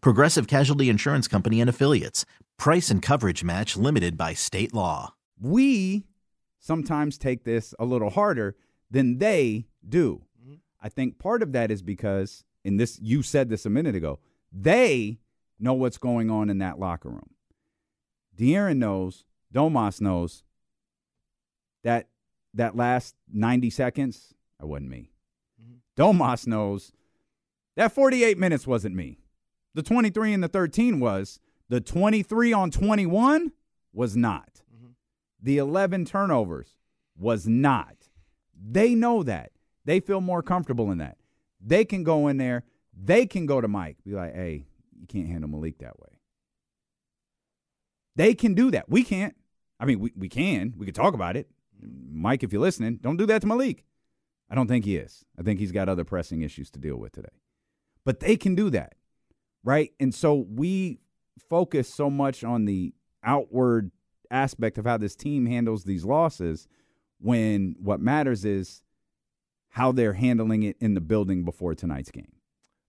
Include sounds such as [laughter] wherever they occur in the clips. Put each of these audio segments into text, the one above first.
Progressive Casualty Insurance Company and Affiliates. Price and coverage match limited by state law. We sometimes take this a little harder than they do. Mm-hmm. I think part of that is because, and this you said this a minute ago, they know what's going on in that locker room. De'Aaron knows, Domas knows that that last 90 seconds, that wasn't me. Mm-hmm. Domas knows that 48 minutes wasn't me. The 23 and the 13 was. The 23 on 21 was not. Mm-hmm. The 11 turnovers was not. They know that. They feel more comfortable in that. They can go in there. They can go to Mike, be like, hey, you can't handle Malik that way. They can do that. We can't. I mean, we, we can. We could talk about it. Mike, if you're listening, don't do that to Malik. I don't think he is. I think he's got other pressing issues to deal with today. But they can do that, right? And so we focus so much on the outward aspect of how this team handles these losses when what matters is how they're handling it in the building before tonight's game.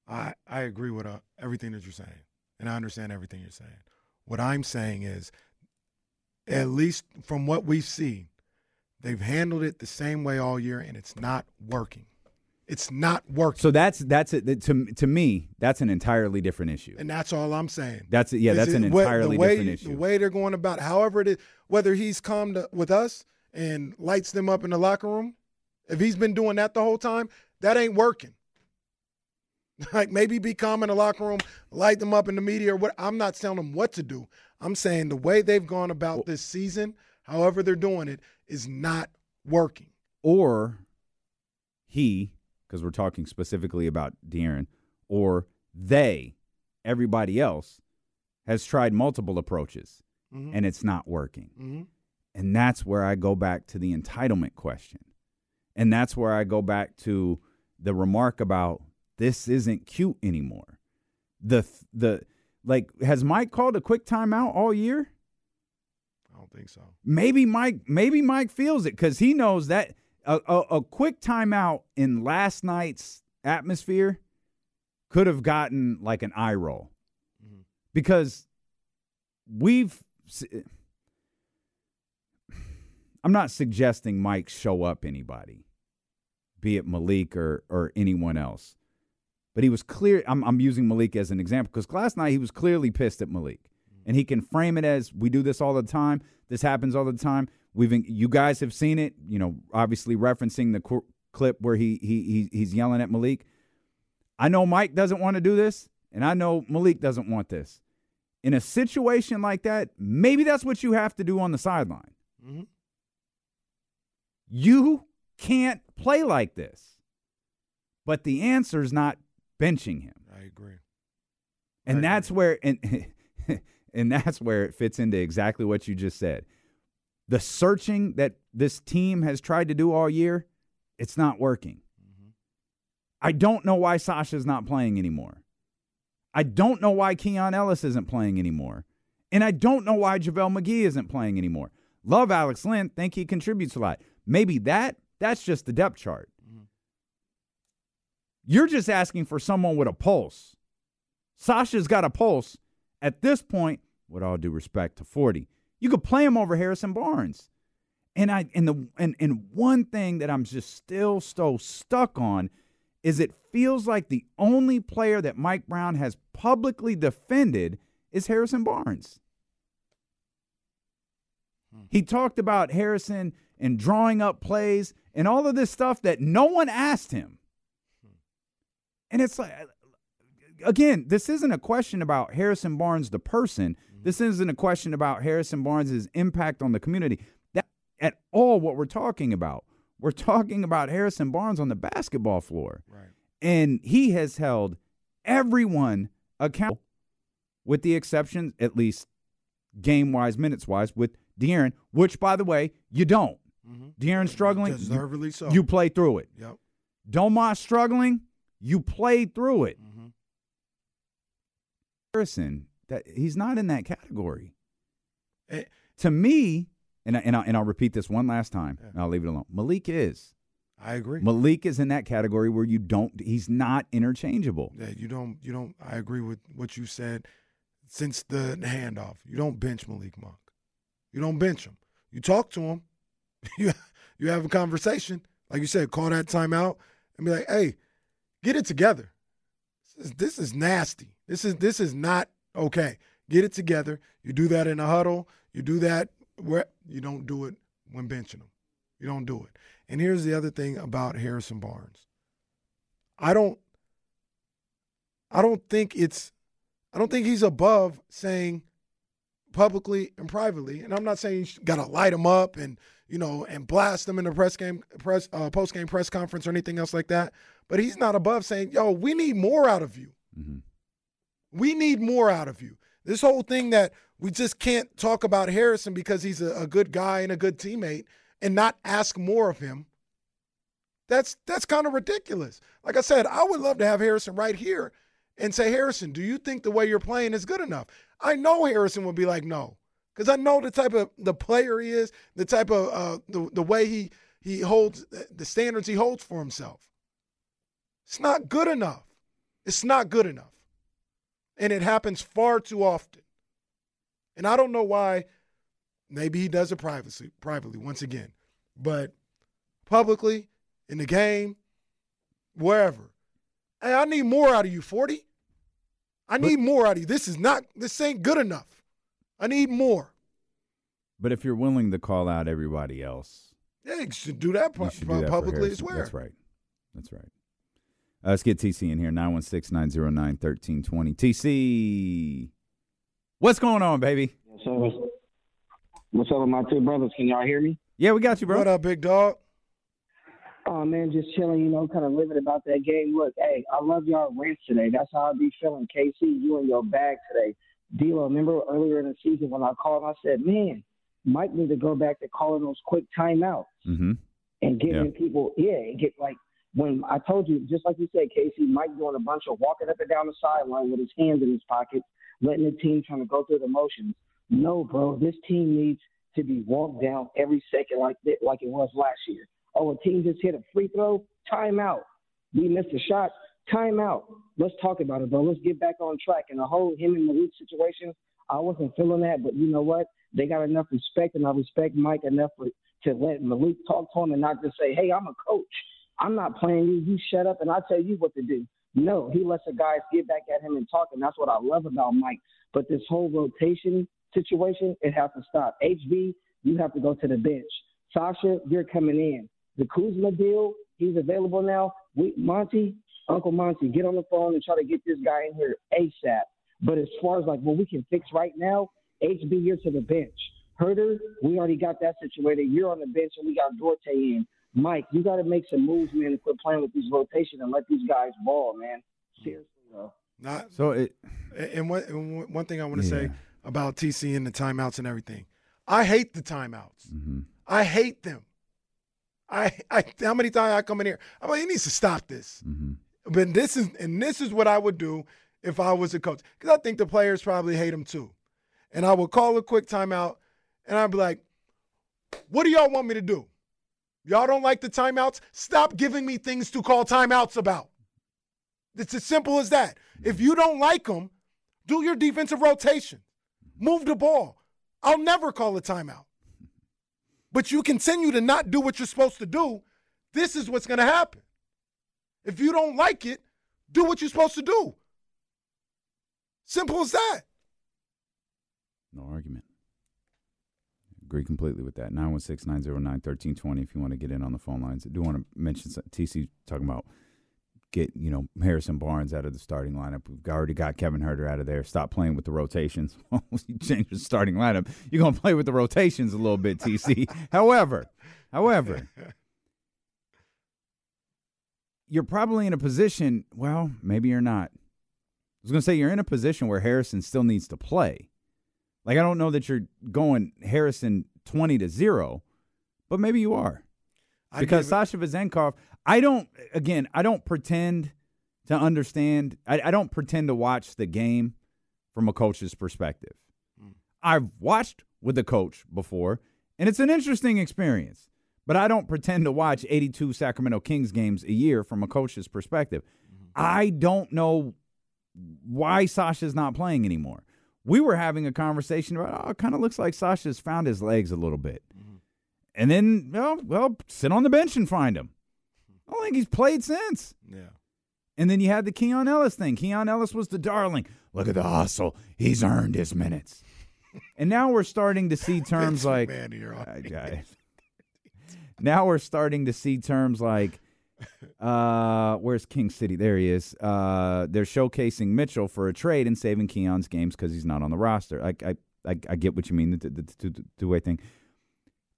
I, I agree with uh, everything that you're saying, and I understand everything you're saying. What I'm saying is, at least from what we've seen, they've handled it the same way all year, and it's not working. It's not working. So that's that's it to to me that's an entirely different issue. and that's all I'm saying. That's yeah, Is that's it- an entirely the way, different issue. The way they're going about, however it is, whether he's come to, with us and lights them up in the locker room, if he's been doing that the whole time, that ain't working. [laughs] Like maybe be calm in the locker room, light them up in the media or what. I'm not telling them what to do. I'm saying the way they've gone about this season, however they're doing it, is not working. or he, because we're talking specifically about De'Aaron, or they, everybody else, has tried multiple approaches Mhm. and it's not working. hmm And that's where I go back to the entitlement question. And that's where I go back to the remark about this isn't cute anymore. The the like has Mike called a quick timeout all year? I don't think so. maybe Mike maybe Mike feels it because he knows that a, a, a quick timeout in last night's atmosphere could have gotten like an eye roll. Mm-hmm. Because we've [sighs] I'm not suggesting Mike show up anybody be it Malik or or anyone else. But he was clear I'm, I'm using Malik as an example because last night he was clearly pissed at Malik and he can frame it as we do this all the time. This happens all the time. We've you guys have seen it. You know, obviously referencing the qu- clip where he he he he's yelling at Malik. I know Mike doesn't want to do this, and I know Malik doesn't want this. In a situation like that, maybe that's what you have to do on the sideline. hmm You can't play like this. But the answer is not benching him. I agree. And I that's agree. where and [laughs] and that's where it fits into exactly what you just said. The searching that this team has tried to do all year, it's not working. Mm-hmm. I don't know why Sasha's not playing anymore. I don't know why Keon Ellis isn't playing anymore. And I don't know why JaVale McGee isn't playing anymore. Love Alex Len, think he contributes a lot. Maybe that, that's just the depth chart. Mm-hmm. You're just asking for someone with a pulse. Sasha's got a pulse. At this point, with all due respect to 40, you could play him over Harrison Barnes. And I and the and, and one thing that I'm just still so stuck on is it feels like the only player that Mike Brown has publicly defended is Harrison Barnes. Hmm. He talked about Harrison and drawing up plays and all of this stuff that no one asked him. Hmm. And it's like, again, this isn't a question about Harrison Barnes, the person. This isn't a question about Harrison Barnes' impact on the community. That at all what we're talking about. We're talking about Harrison Barnes on the basketball floor. Right. And he has held everyone accountable, with the exception, at least game wise, minutes wise, with De'Aaron, which, by the way, you don't. Mhm. De'Aaron struggling, you, Deservedly so. you play through it. Yep. Domas struggling, you play through it. Mhm. Harrison, that he's not in that category. Eh. to me, and I, and I, and I'll repeat this one last time, Yeah. and I'll leave it alone. Malik is. I agree. Malik is in that category where you don't. He's not interchangeable. Yeah, you don't. You don't. I agree with what you said. Since the handoff, you don't bench Malik Monk. You don't bench him. You talk to him. [laughs] You you have a conversation, like you said. Call that timeout and be like, "Hey, get it together. This is, this is nasty. This is this is not okay. Get it together. You do that in a huddle. You do that where you don't do it when benching him. You don't do it. And here's the other thing about Harrison Barnes. I don't I don't think it's I don't think he's above saying publicly and privately, and I'm not saying you got to light him up and you know and blast him in the press game press uh, post game press conference or anything else like that. But he's not above saying, "Yo, we need more out of you. Mhm. We need more out of you." This whole thing that we just can't talk about Harrison because he's a, a good guy and a good teammate and not ask more of him. That's that's kind of ridiculous. Like I said, I would love to have Harrison right here and say, Harrison, do you think the way you're playing is good enough? I know Harrison would be like, no, because I know the type of the player he is, the type of uh, the the way he he holds the standards he holds for himself. It's not good enough. It's not good enough, and it happens far too often. And I don't know why. Maybe he does it privately, privately once again, but publicly in the game, wherever. Hey, I need more out of you, 40. I need more out of you. This is not, this ain't good enough. I need more. But if you're willing to call out everybody else, Yeah, you should do that, pu- should do that publicly as well. That's right. That's right. Uh, let's get TC in here 916 909 1320. TC, what's going on, baby? So what's, what's up with my two brothers? Can y'all hear me? Yeah, we got you, bro. What up, big dog? Oh man, just chilling, you know, kind of living about that game. Look, hey, I love y'all rants today. That's how I be feeling. KC, you in your bag today. D'Lo, remember earlier in the season when I called, I said, man, Mike need to go back to calling those quick timeouts Mm-hmm. and giving Yeah. people, yeah, and get like when I told you, just like you said, KC, Mike doing a bunch of walking up and down the sideline with his hands in his pockets, letting the team trying to go through the motions. No, bro, this team needs to be walked down every second like like it was last year. Oh, a team just hit a free throw, timeout. We missed a shot, timeout. Let's talk about it, bro. Let's get back on track. And the whole him and Malik situation, I wasn't feeling that, but you know what? They got enough respect, and I respect Mike enough for, to let Malik talk to him and not just say, "Hey, I'm a coach. I'm not playing you. You shut up, and I'll tell you what to do." No, he lets the guys get back at him and talk, and that's what I love about Mike. But this whole rotation situation, it has to stop. HB, you have to go to the bench. Sasha, you're coming in. The Kuzma deal, he's available now. We, Monty, Uncle Monty, get on the phone and try to get this guy in here ASAP. But as far as like what we can fix right now, HB, you're to the bench. Huerter, we already got that situated. You're on the bench, and we got Duarte in. Mike, you got to make some moves, man, and quit playing with these rotation and let these guys ball, man. Seriously, though. Not, So it, and one, and one- one thing I want to Yeah. say about TC and the timeouts and everything. I hate the timeouts. mhm. I hate them. I, I how many times I come in here? I'm like, he needs to stop this. Mhm. But this is and this is what I would do if I was a coach because I think the players probably hate him too. And I would call a quick timeout, and I'd be like, "What do y'all want me to do? Y'all don't like the timeouts? Stop giving me things to call timeouts about. It's as simple as that. Mm-hmm. If you don't like them, do your defensive rotation, mm-hmm. move the ball. I'll never call a timeout. [laughs] But you continue to not do what you're supposed to do. This is what's going to happen. If you don't like it, do what you're supposed to do. Simple as that. no argument. Agree completely with that. 916 909 1320 if you want to get in on the phone lines. I do want to mention TC talking about get, you know, Harrison Barnes out of the starting lineup. We've already got Kevin Huerter out of there. Stop playing with the rotations. [laughs] you change the starting lineup. You're going to play with the rotations a little bit, TC. [laughs] however, however, you're probably in a position, well, maybe you're not. I was going to say you're in a position where Harrison still needs to play. Like I don't know that you're going Harrison 20 to 0, but maybe you are. I Because Sasha Vezenkov, I don't again, I don't pretend to understand. I, I don't pretend to watch the game from a coach's perspective. Hmm. I've watched with the coach before, and it's an interesting experience. But I don't pretend to watch 82 Sacramento Kings games a year from a coach's perspective. Mm-hmm. I don't know why Sasha's not playing anymore. We were having a conversation about, oh, it kind of looks like Sasha's found his legs a little bit. And then, well, well, sit on the bench and find him. I don't think he's played since. Yeah. And then you had the Keon Ellis thing. Keon Ellis was the darling. Look at the hustle. He's earned his minutes. [laughs] and now we're starting to see terms like McMahon in your I- I- now we're starting to see terms like uh where's King City? There he is. Uh they're showcasing Mitchell for a trade and saving Keon's games because he's not on the roster. I I I, I get what you mean the, the, the, the two way thing.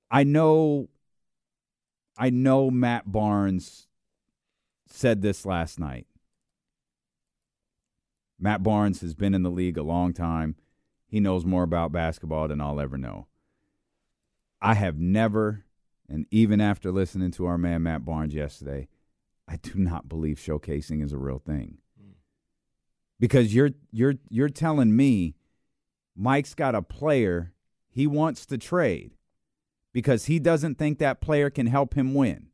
I know I know Matt Barnes said this last night. Matt Barnes has been in the league a long time. He knows more about basketball than I'll ever know. I have never, and even after listening to our man Matt Barnes yesterday, I do not believe showcasing is a real thing. Mm. Because you're you're you're telling me Mike's got a player he wants to trade because he doesn't think that player can help him win.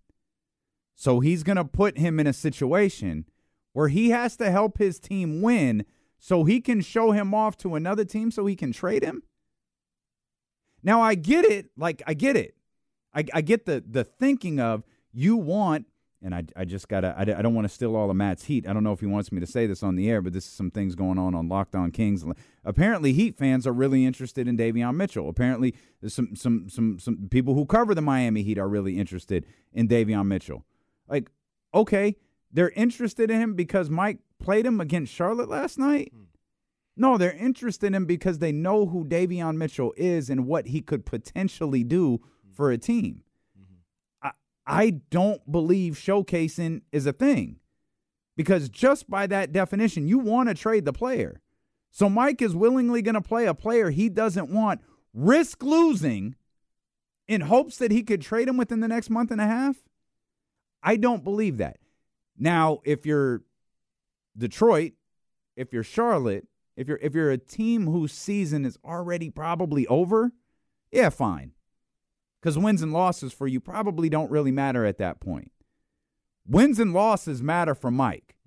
So he's going to put him in a situation where he has to help his team win so he can show him off to another team so he can trade him. Now I get it, like I get it. I, I get the the thinking of you want, and I, I just gotta I, I don't want to steal all of Matt's heat. I don't know if he wants me to say this on the air, but this is some things going on on Locked On Kings. Apparently, Heat fans are really interested in Davion Mitchell. Apparently, some some some some people who cover the Miami Heat are really interested in Davion Mitchell. Like, okay, they're interested in him because Mike played him against Charlotte last night. Hmm. No, they're interested in him because they know who Davion Mitchell is and what he could potentially do for a team. Mm-hmm. I, I don't believe showcasing is a thing because just by that definition, you want to trade the player. So Mike is willingly going to play a player he doesn't want, risk losing in hopes that he could trade him within the next month and a half. I don't believe that. Now, if you're Detroit, if you're Charlotte, if you're if you're a team whose season is already probably over, yeah, fine. Cuz wins and losses for you probably don't really matter at that point. Wins and losses matter for Mike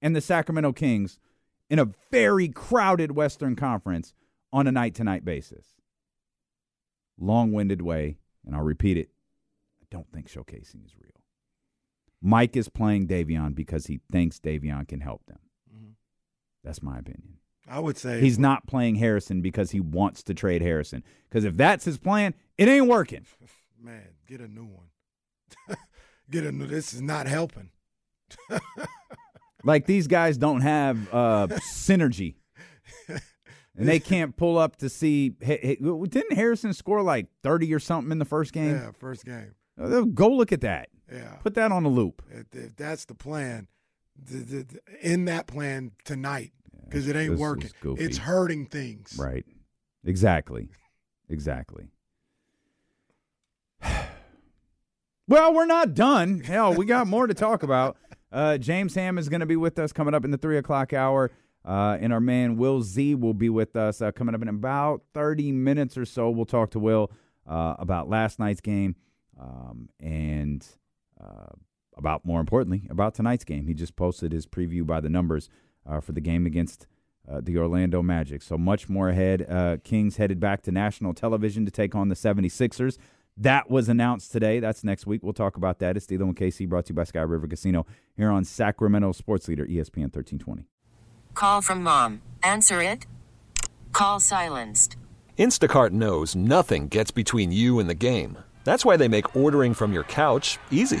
and the Sacramento Kings in a very crowded Western Conference on a night-to-night basis. Long-winded way, and I'll repeat it. I don't think showcasing is real. Mike is playing Davion because he thinks Davion can help them. Mm-hmm. That's my opinion. I would say He's not playing Harrison because he wants to trade Harrison. Because if that's his plan, it ain't working. [laughs] man, get a new one. [laughs] get a new. This is not helping. Like these guys don't have uh, [laughs] synergy, and they can't pull up to see. Hey, hey, didn't Harrison score like thirty or something in the first game? Yeah, first game. Uh, Go look at that. Yeah. Put that on a loop. If, if that's the plan, in that plan tonight, because it ain't working. It's hurting things. Right. Exactly. Exactly. [sighs] well, we're not done. Hell, we got more to talk about. Uh, James Ham is going to be with us coming up in the three o'clock hour. Uh, and our man Will Z will be with us uh, coming up in about 30 minutes or so. We'll talk to Will uh, about last night's game um, and uh, about, more importantly, about tonight's game. He just posted his preview by the numbers uh, for the game against uh, the Orlando Magic. So much more ahead. Uh, Kings headed back to national television to take on the 76ers. That was announced today. That's next week. We'll talk about that. It's Steeler and KC brought to you by Sky River Casino here on Sacramento Sports Leader ESPN 1320. Call from mom. Answer it. Call silenced. Instacart knows nothing gets between you and the game. That's why they make ordering from your couch easy.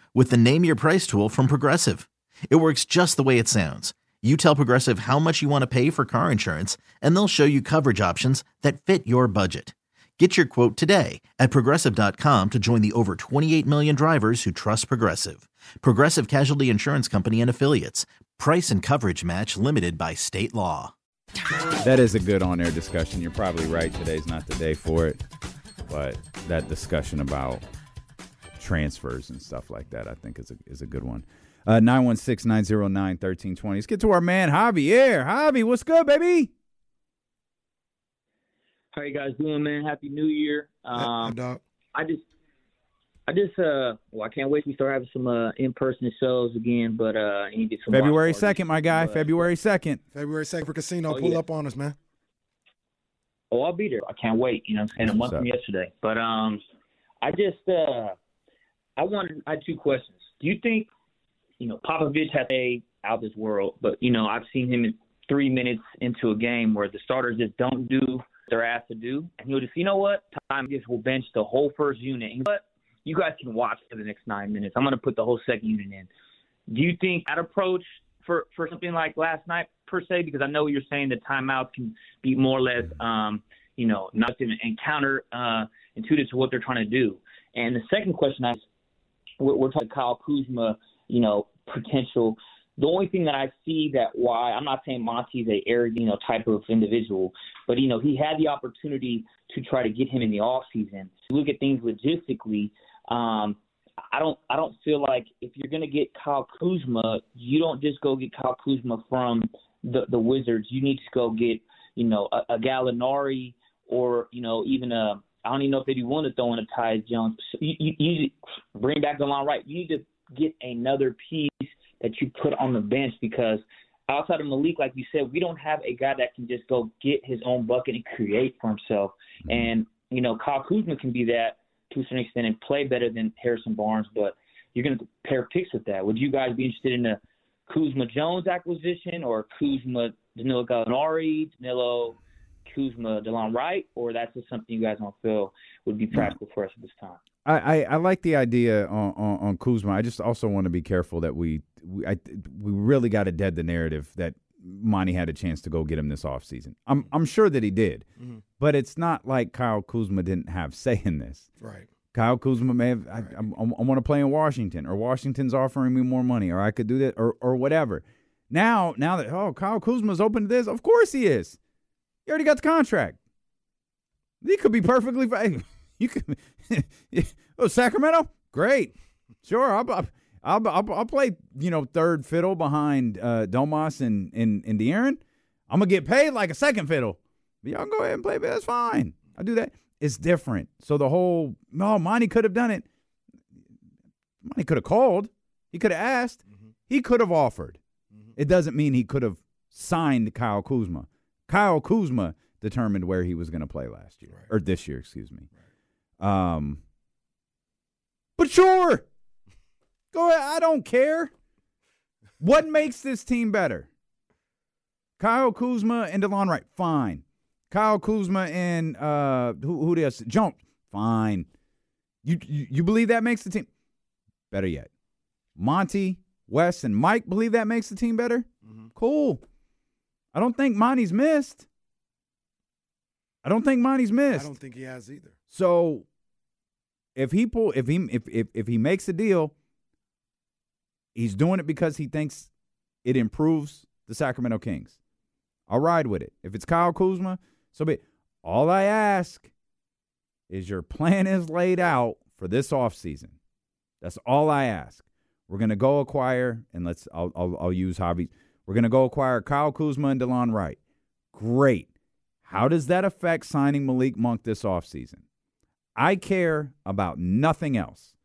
with the Name Your Price tool from Progressive. It works just the way it sounds. You tell Progressive how much you want to pay for car insurance, and they'll show you coverage options that fit your budget. Get your quote today at progressive.com to join the over 28 million drivers who trust Progressive. Progressive Casualty Insurance Company and Affiliates. Price and coverage match limited by state law. That is a good on air discussion. You're probably right. Today's not the day for it. But that discussion about transfers and stuff like that, I think, is a, is a good one. Uh, 916 909 1320. Let's get to our man, Javier. Javi, what's good, baby? How you guys doing, man? Happy New Year. Um, dog. I just, I just, uh, well, I can't wait to start having some uh, in-person shows again. But uh, I get some February 2nd, my guy. But- February 2nd. February 2nd for casino. Oh, Pull yeah. up on us, man. Oh, I'll be there. I can't wait. You know, what I'm saying a month from yesterday. But um, I just, uh, I wanted, I had two questions. Do you think, you know, Popovich has a out of this world, but you know, I've seen him in three minutes into a game where the starters just don't do what they're asked to do, and he'll just, you know what, time just will bench the whole first unit. But you guys can watch for the next nine minutes. I'm going to put the whole second unit in. Do you think that approach for for something like last night per se? Because I know you're saying the timeouts can be more or less, um, you know, not even and counter uh, intuitive to what they're trying to do. And the second question I we're, we're talking Kyle Kuzma, you know, potential. The only thing that I see that why I'm not saying Monty's a arrogant, you know, type of individual, but you know, he had the opportunity to try to get him in the off season. Look at things logistically. Um, I don't I don't feel like if you're gonna get Kyle Kuzma, you don't just go get Kyle Kuzma from the the Wizards. You need to go get, you know, a, a Gallinari or, you know, even a I don't even know if they'd be willing to throw in a Tyus Jones. You, you, you bring back the line right. You need to get another piece that you put on the bench because outside of Malik, like you said, we don't have a guy that can just go get his own bucket and create for himself. Mm-hmm. And you know, Kyle Kuzma can be that to a certain extent and play better than Harrison Barnes, but you're going to pair picks with that. Would you guys be interested in a Kuzma Jones acquisition or Kuzma Danilo Gallinari, Danilo Kuzma Delon Wright, or that's just something you guys don't feel would be practical for us at this time? I, I, I like the idea on, on, on Kuzma. I just also want to be careful that we we I, we really got to dead the narrative that Monty had a chance to go get him this offseason. I'm mm-hmm. I'm sure that he did, mm-hmm. but it's not like Kyle Kuzma didn't have say in this. Right. Kyle Kuzma may have I, I, I want to play in Washington, or Washington's offering me more money, or I could do that, or or whatever. Now now that oh Kyle Kuzma's open to this, of course he is. Already got the contract. He could be perfectly fine. You could. [laughs] oh, Sacramento, great. Sure, I'll, I'll, I'll, I'll, play. You know, third fiddle behind uh, Domas and and and De'Aaron. I'm gonna get paid like a second fiddle. But y'all go ahead and play. But that's fine. I do that. It's different. So the whole no, Monty could have done it. Monty could have called. He could have asked. He could have offered. It doesn't mean he could have signed Kyle Kuzma. Kyle Kuzma determined where he was going to play last year or this year, excuse me. Um, but sure, go ahead. I don't care. What makes this team better? Kyle Kuzma and Delon Wright, fine. Kyle Kuzma and uh, who who else? Jones, fine. You, you you believe that makes the team better yet? Monty, Wes, and Mike believe that makes the team better. Cool. I don't think Monty's missed. I don't think Monty's missed. I don't think he has either. So if he pull if he if if if he makes a deal, he's doing it because he thinks it improves the Sacramento Kings. I'll ride with it. If it's Kyle Kuzma, so be it. All I ask is your plan is laid out for this offseason. That's all I ask. We're gonna go acquire, and let's I'll I'll, I'll use Javi. We're gonna go acquire Kyle Kuzma and Delon Wright. Great. How does that affect signing Malik Monk this offseason? I care about nothing else.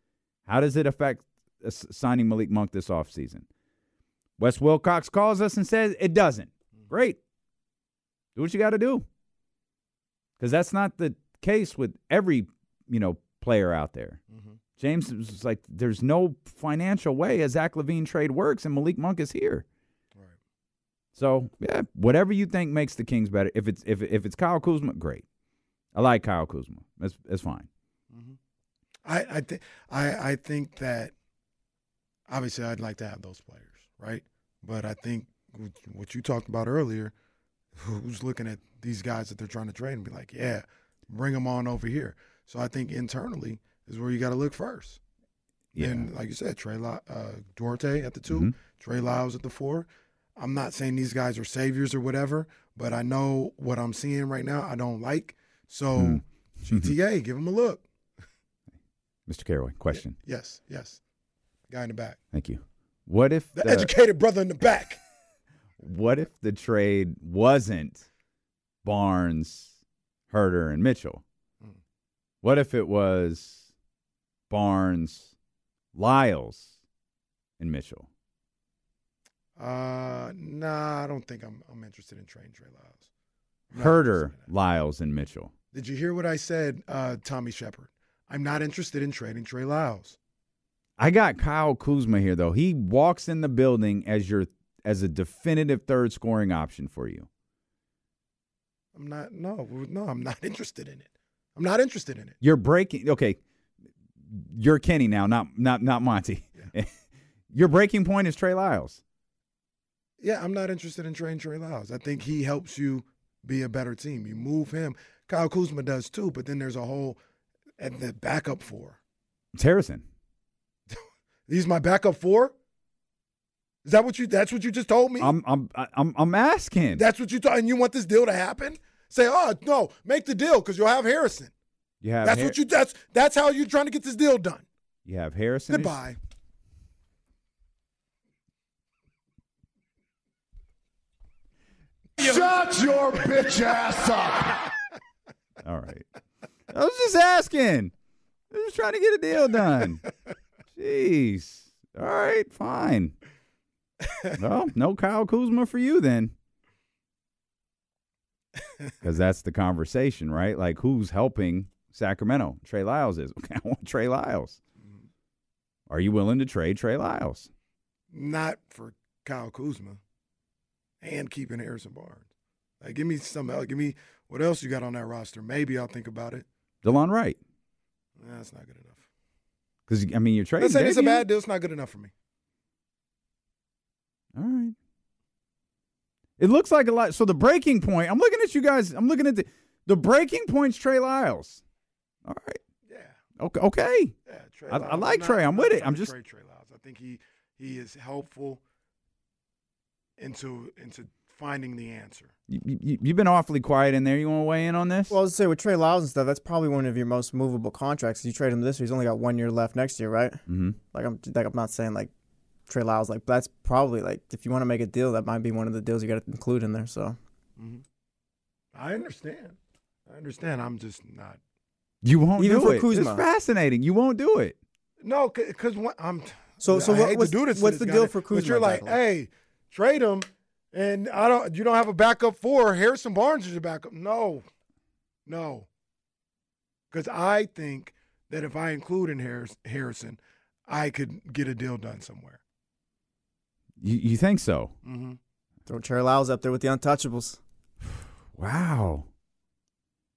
How does it affect uh, signing Malik Monk this offseason? Wes Wilcox calls us and says it doesn't. Great. Do what you got to do. Because that's not the case with every, you know, player out there. James was like, there's no financial way a Zach LaVine trade works, and Malik Monk is here. Right. So yeah, whatever you think makes the Kings better. If it's if if it's Kyle Kuzma, great. I like Kyle Kuzma. That's that's fine. I I think I I think that obviously I'd like to have those players, right? But I think what you talked about earlier, who's looking at these guys that they're trying to trade and be like, yeah, bring them on over here. So I think internally is where you got to look first. Yeah. And like you said, Trey Ly- uh, Duarte at the 2 Mhm. Trey Lyles at the four. I'm not saying these guys are saviors or whatever, but I know what I'm seeing right now. I don't like. So Hmm. [laughs] GTA, give them a look. Mr. Caraway, question. Yes, yes. Guy in the back. Thank you. What if The the, educated brother in the back. [laughs] what if the trade wasn't Barnes, Huerter, and Mitchell? Hmm. What if it was Barnes, Lyles, and Mitchell? Uh, nah, I don't think I'm I'm interested in trading Trey Lyles. I'm Huerter, Lyles, and Mitchell. Did you hear what I said, uh, Tommy Shepard? I'm not interested in trading Trey Lyles. I got Kyle Kuzma here though. He walks in the building as your as a definitive third scoring option for you. I'm not. No, no, I'm not [laughs] interested in it. I'm not interested in it. You're breaking okay. You're Kenny now, not not not Monty. [laughs] your breaking point is Trey Lyles. Yeah, I'm not interested in trading Trey Lyles. I think he helps you be a better team. You move him. Kyle Kuzma does too, but then there's a whole at the backup four. It's Harrison. [laughs] He's my backup four. Is that what you? That's what you just told me. I'm I'm I'm I'm asking. That's what you thought, and you want this deal to happen? Say, oh no, make the deal because you'll have Harrison. you have That's Har- what you. That's that's how you're trying to get this deal done. you have Harrison. as- Goodbye. Shut your bitch ass up. [laughs] All right. I was just asking. I was just trying to get a deal done. Jeez. All right, fine. Well, no Kyle Kuzma for you then. Because that's the conversation, right? Like, who's helping Sacramento? Trey Lyles is. [laughs] Okay, I want Trey Lyles. Mm-hmm. Are you willing to trade Trey Lyles? Not for Kyle Kuzma, and keeping Harrison Barnes. Like, give me some else. Give me what else you got on that roster. Maybe I'll think about it. Delon Wright. Nah, That's not good enough. Because, I mean, you're trading. Say it's a bad deal. It's not good enough for me. All right. It looks like a lot. So the breaking point, I'm looking at you guys. I'm looking at the the breaking point's Trey Lyles. All right. Yeah. Okay. Okay. Yeah, Trey I- I like not- Trey. I'm with it. I'm just- trade Trey Lyles. I think he he is helpful into into finding the answer. You, you, you've been awfully quiet in there. You want to weigh in on this? Well, I was gonna say with Trey Lyles and stuff, that's probably one of your most movable contracts. You trade him this year, he's only got one year left next year, right? mm-hmm. Like I'm, like I'm not saying like Trey Lyles, like that's probably like if you want to make a deal, that might be one of the deals you got to include in there. So I understand. I understand. I'm just not. You won't Even do for it. Kuzma. It's fascinating. You won't do it. No, because I'm. So- so I what- hate what's- to do this. what's the guy, deal for But you're like, hey, trade him, And I don't. You don't have a backup for Harrison Barnes is your backup. No, no. Because I think that if I include in Harris, Harrison, I could get a deal done somewhere. You, you think so? Mm-hmm. Throw Trey Lyles up there with the untouchables. [sighs] Wow.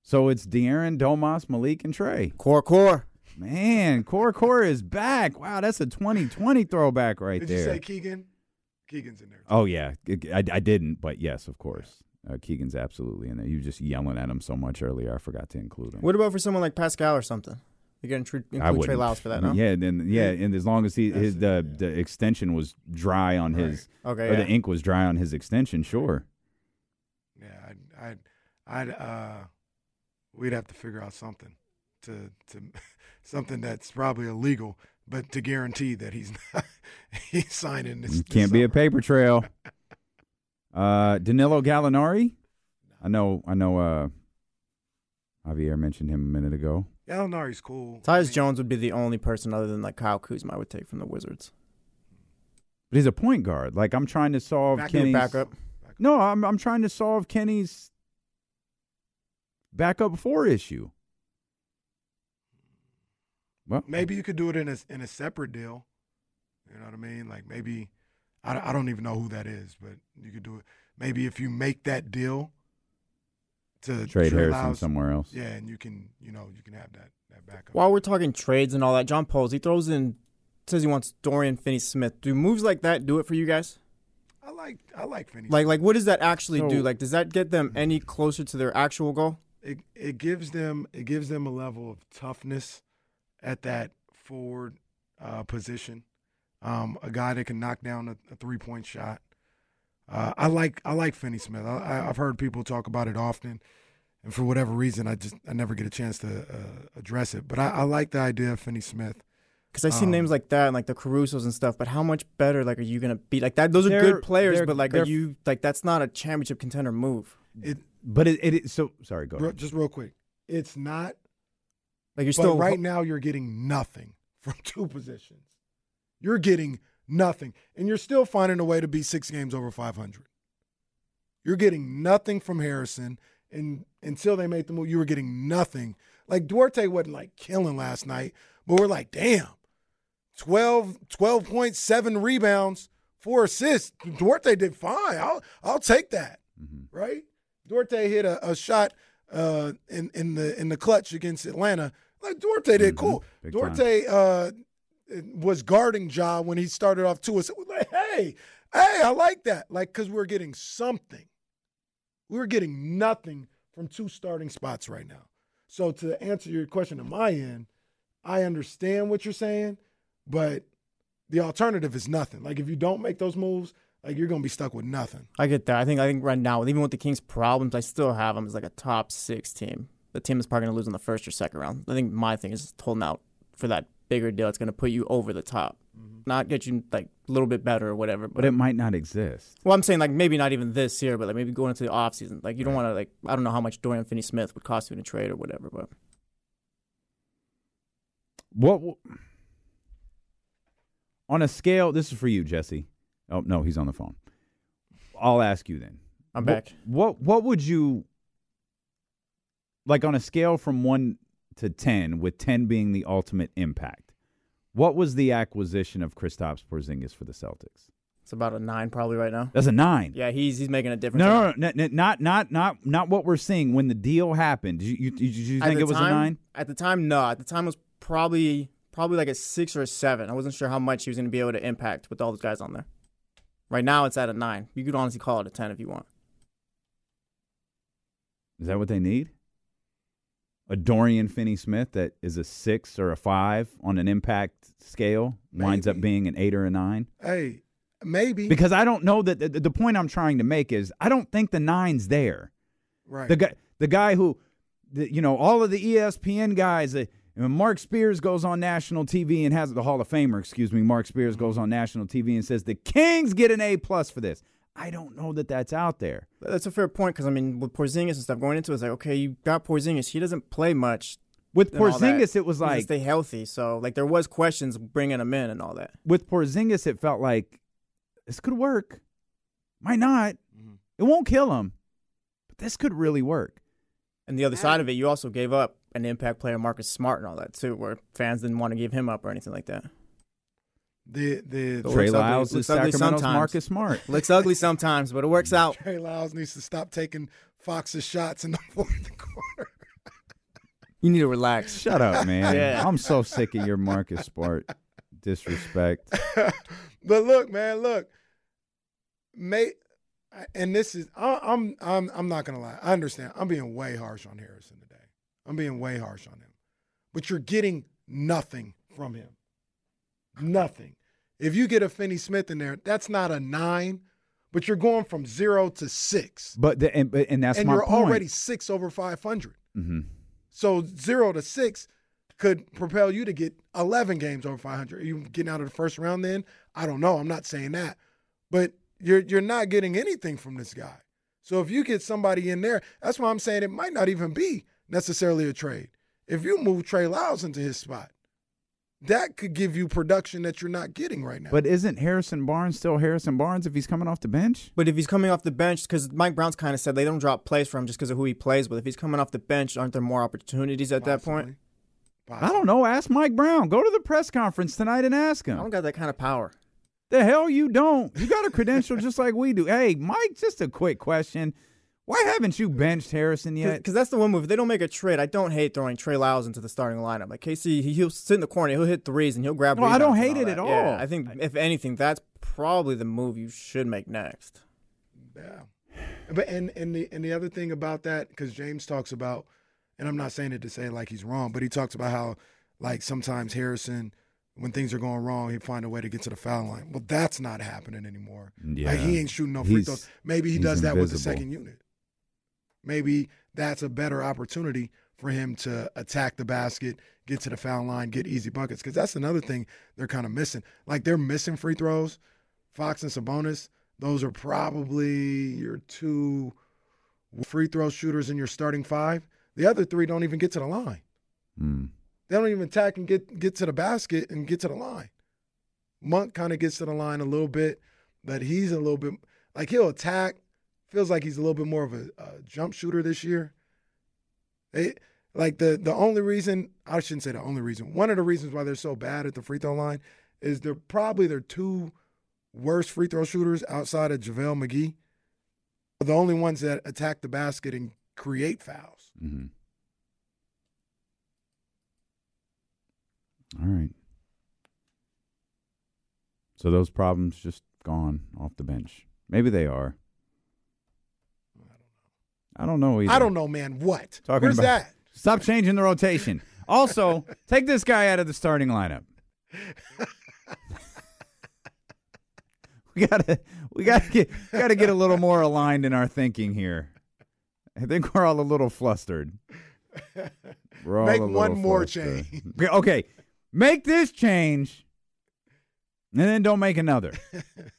So it's De'Aaron, Domas, Malik, and Trey. Core, core. Man, Core Core is back. Wow, that's a 2020 throwback right Did there. you say Keegan? Keegan's in there. Oh yeah, I, I didn't, but yes, of course. Uh, Keegan's absolutely in there. You were just yelling at him so much earlier. I forgot to include him. What about for someone like Pascal or something? You can tr- I include Trey wouldn't. Lyles for that, no? mean, Yeah, then yeah, and as long as he his the the extension was dry on his Okay, or the ink was dry on his extension, sure. Yeah, I'd, I'd, I'd, uh, we'd have to figure out something to, to, [laughs] something that's probably illegal, but to guarantee that he's not, [laughs] he's signing this. It Can't be a paper trail. [laughs] Uh, Danilo Gallinari. I know. I know. Uh, Javier mentioned him a minute ago. Gallinari's cool. Tyus Jones would be the only person other than like Kyle Kuzma I would take from the Wizards. But he's a point guard. Like I'm trying to solve Back- Kenny's backup. No, I'm I'm trying to solve Kenny's backup four issue. Well, Maybe you could do it in a in a separate deal. You know what I mean? Like maybe I, don't- I don't even know who that is, but you could do it. Maybe if you make that deal to Trade Harrison Lyles- somewhere else. Yeah, and you can you know you can have that that backup. While we're talking trades and all that, John Poles, he throws in, says he wants Dorian Finney Smith. Do moves like that do it for you guys? I like I like Finney. Like, like what does that actually do? Like, does that get them any closer to their actual goal? it it gives them it gives them a level of toughness at that forward uh, position. Um, a guy that can knock down a, a three point shot. Uh, I like I like Finney Smith. I, I, I've heard people talk about it often, and for whatever reason, I just I never get a chance to uh, address it. But I, I like the idea of Finney Smith. Because I see Um, names like that and like the Carusos and stuff, but how much better like are you gonna be? Like that, those are good players, but like they're- you like that's not a championship contender move. It, but it, it is so sorry. Go Real- ahead. just real quick, it's not. Like you're but still right now you're getting nothing [laughs] from two positions. You're getting nothing, and you're still finding a way to be six games over 500. You're getting nothing from Harrison, and until they made the move, you were getting nothing. Like Duarte wasn't like killing last night, but we're like, damn, 12, 12.7 rebounds, four assists. Duarte did fine. I'll I'll take that. Right? Duarte hit a, a shot uh, in in the in the clutch against Atlanta. Like Duarte did cool. Big Duarte uh, was guarding Ja when he started off two assists. Like, hey, hey, I like that. Like because we're getting something. We're getting nothing from two starting spots right now. So to answer your question on my end, I understand what you're saying, but the alternative is nothing. Like if you don't make those moves, like you're gonna be stuck with nothing. I get that. I think I think right now, even with the Kings' problems, I still have them as like a top six team. The team is probably going to lose in the first or second round. I think my thing is holding out for that bigger deal. It's going to put you over the top, mm-hmm. not get you like a little bit better or whatever. But it might not exist. Well, I'm saying like maybe not even this year, but like maybe going into the off season. Like you don't want to like I don't know how much Dorian Finney-Smith would cost you in a trade or whatever, but What w- on a scale? This is for you, Jesse. Oh no, he's on the phone. I'll ask you then. I'm What- back. What what would you like on a scale from one to ten, with ten being the ultimate impact? What was the acquisition of Kristaps Porzingis for the Celtics? it's about a nine probably right now. That's a nine. Yeah, he's he's making a difference. No, no, no, no, not not not not what we're seeing when the deal happened. Did you, you, did you think it was time- a nine? At the time, no. At the time, it was probably probably like a six or a seven. I wasn't sure how much he was going to be able to impact with all those guys on there. Right now, it's at a nine. You could honestly call it a ten if you want. Is that what they need? A Dorian Finney Smith that is a six or a five on an impact scale winds up being an eight or a nine? Hey, maybe Because I don't know that the, the point I'm trying to make is I don't think the nine's there. right. The guy, the guy who, the, you know, all of the ESPN guys. Uh, when Marc Spears goes on national TV and has the Hall of Famer, excuse me, Marc Spears goes on national TV and says the Kings get an A plus for this. I don't know that that's out there. That's a fair point because I mean, with Porzingis and stuff going into it, it's like okay, you got Porzingis. He doesn't play much. With and. Porzingis, it was He needs to like stay healthy. So like there was questions bringing him in and all that. with Porzingis, it felt like this could work. Might not. Mm-hmm. It won't kill him, but this could really work. And the other side of it, you also gave up an impact player, Marcus Smart, and all that too, where fans didn't want to give him up or anything like that. The the So it Trey looks ugly- is ugly Sacramento's sometimes. Marcus Smart. [laughs] Looks ugly sometimes, but it works out. Trey Lyles needs to stop taking Fox's shots in the [laughs] fourth quarter. You need to relax. Shut up, man. [laughs] Yeah. I'm so sick of your Marcus Smart disrespect. but look, man, look. mate, and this is I, I'm I'm I'm not gonna lie. I understand. I'm being way harsh on Harrison today. I'm being way harsh on him. But you're getting nothing from him. Nothing. If you get a Finney Smith in there, that's not a nine, but you're going from zero to six. But the, and, but- and that's and my you're point. already six over five hundred. hmm So zero to six could propel you to get 11 games over 500. Are you getting out of the first round then? I don't know. I'm not saying that. But you're you're not getting anything from this guy. So if you get somebody in there, that's why I'm saying it might not even be necessarily a trade. If you move Trey Lyles into his spot, that could give you production that you're not getting right now. But isn't Harrison Barnes still Harrison Barnes if he's coming off the bench? But if he's coming off the bench, because Mike Brown's kind of said they don't drop plays for him just because of who he plays with. If he's coming off the bench, aren't there more opportunities at that point? I don't know. Ask Mike Brown. Go to the press conference tonight and ask him. I don't got that kind of power. The hell you don't. You got a credential just like we do. Hey, Mike, just a quick question. Why haven't you benched Harrison yet? Because that's the one move. If they don't make a trade, I don't hate throwing Trey Lyles into the starting lineup. Like KC, he, he'll sit in the corner, he'll hit threes, and he'll grab. No, I don't hate it that. at Yeah, all. I think if anything, that's probably the move you should make next. Yeah. But and and the and the other thing about that, because James talks about, and I'm not saying it to say like he's wrong, but he talks about how like sometimes Harrison, when things are going wrong, he find a way to get to the foul line. Well, that's not happening anymore. Yeah. Like he ain't shooting no free He's- throws. Maybe he he's does that with the second unit. Maybe that's a better opportunity for him to attack the basket, get to the foul line, get easy buckets. Because that's another thing they're kind of missing. Like they're missing free throws. Fox and Sabonis, those are probably your two free throw shooters in your starting five. The other three don't even get to the line. Hmm. They don't even attack and get get to the basket and get to the line. Monk kind of gets to the line a little bit, but he's a little bit like he'll attack. Feels like he's a little bit more of a, a jump shooter this year. It, like the the only reason I shouldn't say the only reason. One of the reasons why they're so bad at the free throw line is they're probably their two worst free throw shooters outside of JaVale McGee. Are the only ones that attack the basket and create fouls. Mm-hmm. All right. So those problems just gone off the bench. Maybe they are. I don't know either. I don't know, man. What? Talking Where's about- that? Stop changing the rotation. Also, [laughs] take this guy out of the starting lineup. [laughs] we gotta, we gotta get, gotta get a little more aligned in our thinking here. I think we're all a little flustered. We're all Make a one more flustered. change. Okay, [laughs] Okay, make this change, and then don't make another.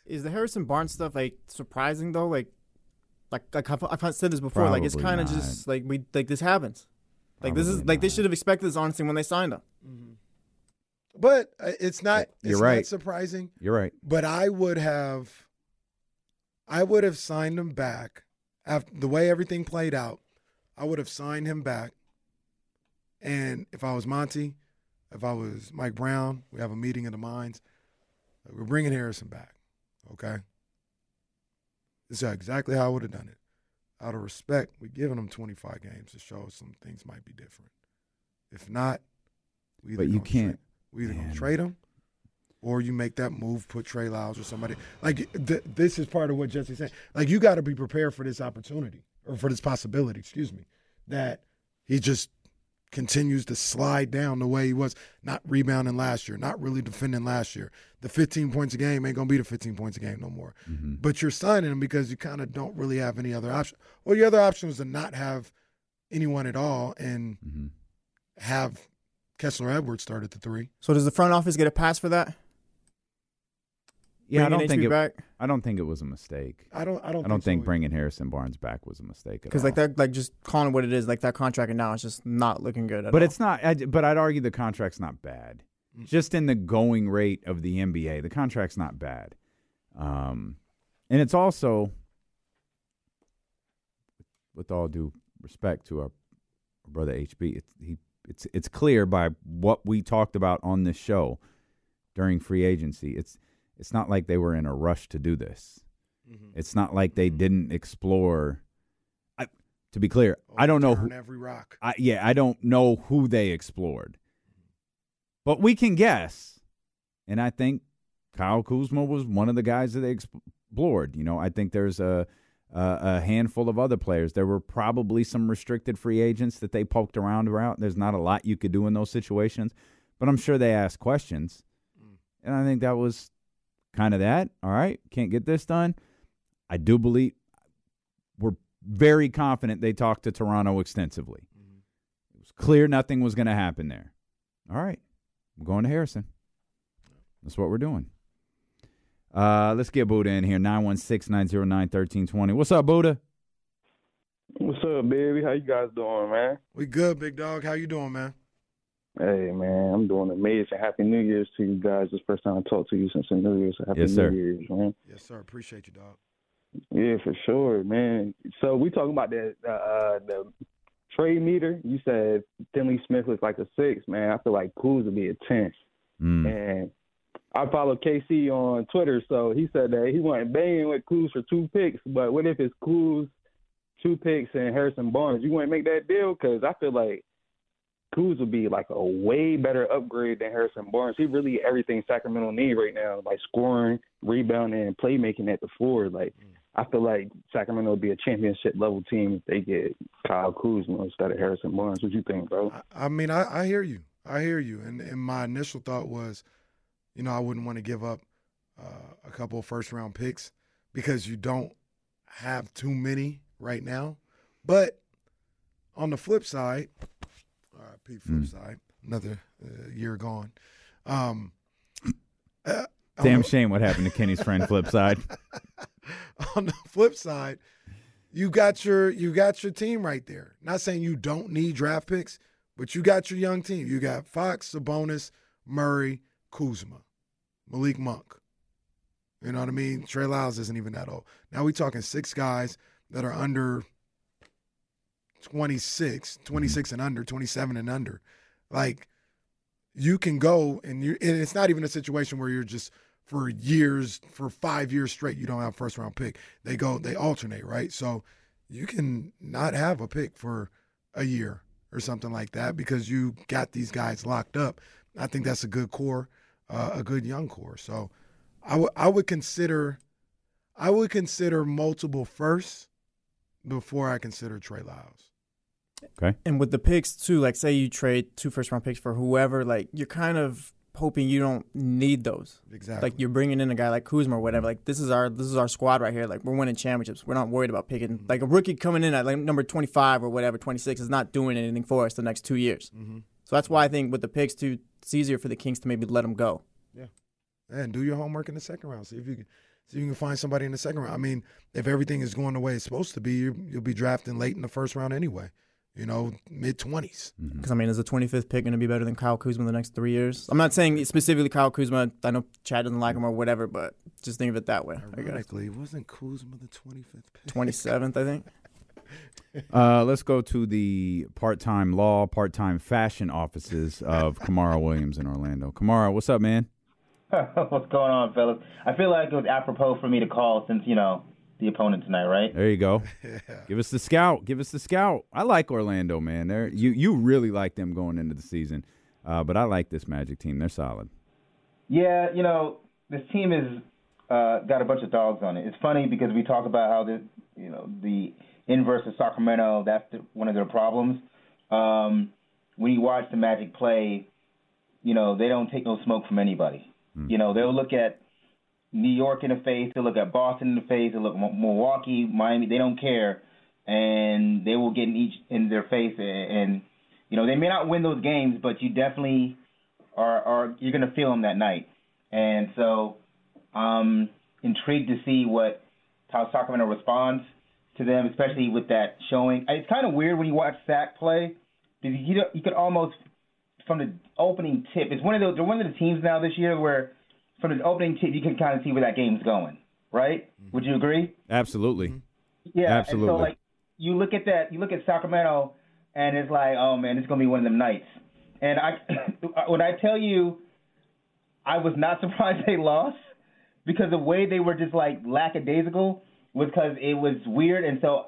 Is the Harrison Barnes stuff like surprising though? Like, like, like I've, I've said this before. like it's kind of just like we like this happens. Like this is Probably like they should have expected this honestly when they signed him. But uh, it's not. You're it's right. not surprising. You're right. But I would have, I would have signed him back after the way everything played out. I would have signed him back. And if I was Monty, if I was Mike Brown, we have a meeting of the minds. We're bringing Harrison back. Okay. This is exactly how I would have done it. Out of respect, we're giving them 25 games to show some things might be different. If not, we But you can't- Trade, we either man. gonna trade him, or you make that move, put Trey Lyles or somebody. Like th- this is part of what Jesse's saying. Like you got to be prepared for this opportunity or for this possibility. Excuse me, that he just continues to slide down the way he was, not rebounding last year, not really defending last year. The 15 points a game ain't gonna be the 15 points a game no more. Mm-hmm. But you're signing him because you kind of don't really have any other option. Well, your other option was to not have anyone at all and Mm-hmm. have Kessler Edwards start at the three. So does the front office get a pass for that? Yeah, I don't think HB it. back? I don't think it was a mistake. I don't. I don't. I don't think so. bringing Harrison Barnes back was a mistake at Because like that, like just calling it what it is, like that contract and now it's just not looking good at but all. it's not. I, but I'd argue the contract's not bad. Mm. Just in the going rate of the NBA, the contract's not bad. Um, And it's also, with all due respect to our, our brother HB, it's he it's it's clear by what we talked about on this show during free agency. It's it's not like they were in a rush to do this. Mm-hmm. It's not like they mm-hmm. didn't explore. I, to be clear, I don't know who. Every rock. I, yeah, I don't know who they explored, but we can guess. And I think Kyle Kuzma was one of the guys that they explored. You know, I think there's a a, a handful of other players. There were probably some restricted free agents that they poked around around. There's not a lot you could do in those situations, but I'm sure they asked questions, mm. and I think that was kind of that. All right, can't get this done. I do believe we're very confident they talked to Toronto extensively. It was clear nothing was going to happen there. All right, we're going to Harrison. That's what we're doing. Uh, let's get Buddha in here. 916-909-1320. What's up, Buddha? What's up, baby? How you guys doing, man? We good, big dog. How you doing, man? Hey, man, I'm doing amazing. Happy New Year's to you guys. This first time I talked to you since the New Year's. So happy Yes, New sir. Year's, man. Yes, sir. Appreciate you, dog. Yeah, for sure, man. So we talking about the uh, uh, the trade meter. You said Finney Smith was like a six, man. I feel like Kuz would be a ten. Mm. And I follow KC on Twitter, so he said that he wasn't banging with Kuz for two picks. But what if it's Kuz, two picks, and Harrison Barnes? You want to make that deal? Because I feel like Kuz would be like a way better upgrade than Harrison Barnes. He really everything Sacramento need right now, like scoring, rebounding, and playmaking at the floor. Like I feel like Sacramento would be a championship level team if they get Kyle Kuzma instead of Harrison Barnes. What do you think, bro? I mean, I, I hear you. I hear you. And, and my initial thought was, you know, I wouldn't want to give up uh, a couple of first round picks because you don't have too many right now. But on the flip side, all right, Pete, flip side, another uh, year gone. Um, [coughs] uh, Damn shame what happened to Kenny's friend Flipside. [laughs] on the flip side, you got your you got your team right there. Not saying you don't need draft picks, but you got your young team. You got Fox, Sabonis, Murray, Kuzma, Malik Monk. You know what I mean? Trey Lyles isn't even that old. Now we talking six guys that are under 26, 26 and under, 27 and under. Like you can go and you and it's not even a situation where you're just for years for five years straight you don't have first round pick. They go they alternate right? So you can not have a pick for a year or something like that because you got these guys locked up. I think that's a good core uh, a good young core. So i would i would consider i would consider multiple firsts before i consider trey lyles Okay. And with the picks too, like say you trade two first round picks for whoever, like you're kind of hoping you don't need those. Exactly. Like you're bringing in a guy like Kuzma or whatever. Like this is our this is our squad right here. Like we're winning championships. We're not worried about picking mm-hmm. like a rookie coming in at like number 25 or whatever, 26 is not doing anything for us the next two years. Mm-hmm. So that's why I think with the picks too, it's easier for the Kings to maybe let them go. Yeah. And do your homework in the second round. See if you can see if you can find somebody in the second round. I mean, if everything is going the way it's supposed to be, you'll be drafting late in the first round anyway. You know, mid twenties. Because I mean, is the 25th pick going to be better than Kyle Kuzma the next three years? I'm not saying specifically Kyle Kuzma. I know Chad doesn't like him or whatever, but just think of it that way. I guess. Ironically, wasn't Kuzma the twenty fifth pick? 27th, I think. [laughs] Uh, let's go to the part-time law, part-time fashion offices of Kamara [laughs] Williams in Orlando. Kamara, what's up, man? [laughs] What's going on, fellas? I feel like it was apropos for me to call since you know the opponent tonight, right? There you go. [laughs] Give us the scout. Give us the scout. I like Orlando, man. They're you you really like them going into the season, uh, but I like this Magic team. They're solid. Yeah, you know this team is uh, got a bunch of dogs on it. It's funny because we talk about how the you know the inverse of Sacramento. That's the, one of their problems. Um, when you watch the Magic play, you know they don't take no smoke from anybody. You know they'll look at New York in the face, they'll look at Boston in the face, they'll look at Milwaukee, Miami. They don't care, and they will get in each in their face. And, and you know they may not win those games, but you definitely are are you're gonna feel them that night. And so I'm intrigued to see what how Sacramento responds to them, especially with that showing. It's kind of weird when you watch Sac play because you you could almost from the opening tip. It's one of the they're one of the teams now this year where from the opening tip you can kind of see where that game's going. right? Mm-hmm. Would you agree? Absolutely. Mm-hmm. Yeah, Absolutely. And so like you look at that, you look at Sacramento, and it's like, oh man, it's gonna be one of them nights. And I, [coughs] when I tell you, I was not [laughs] surprised they lost because the way they were just like lackadaisical was because it was weird. And so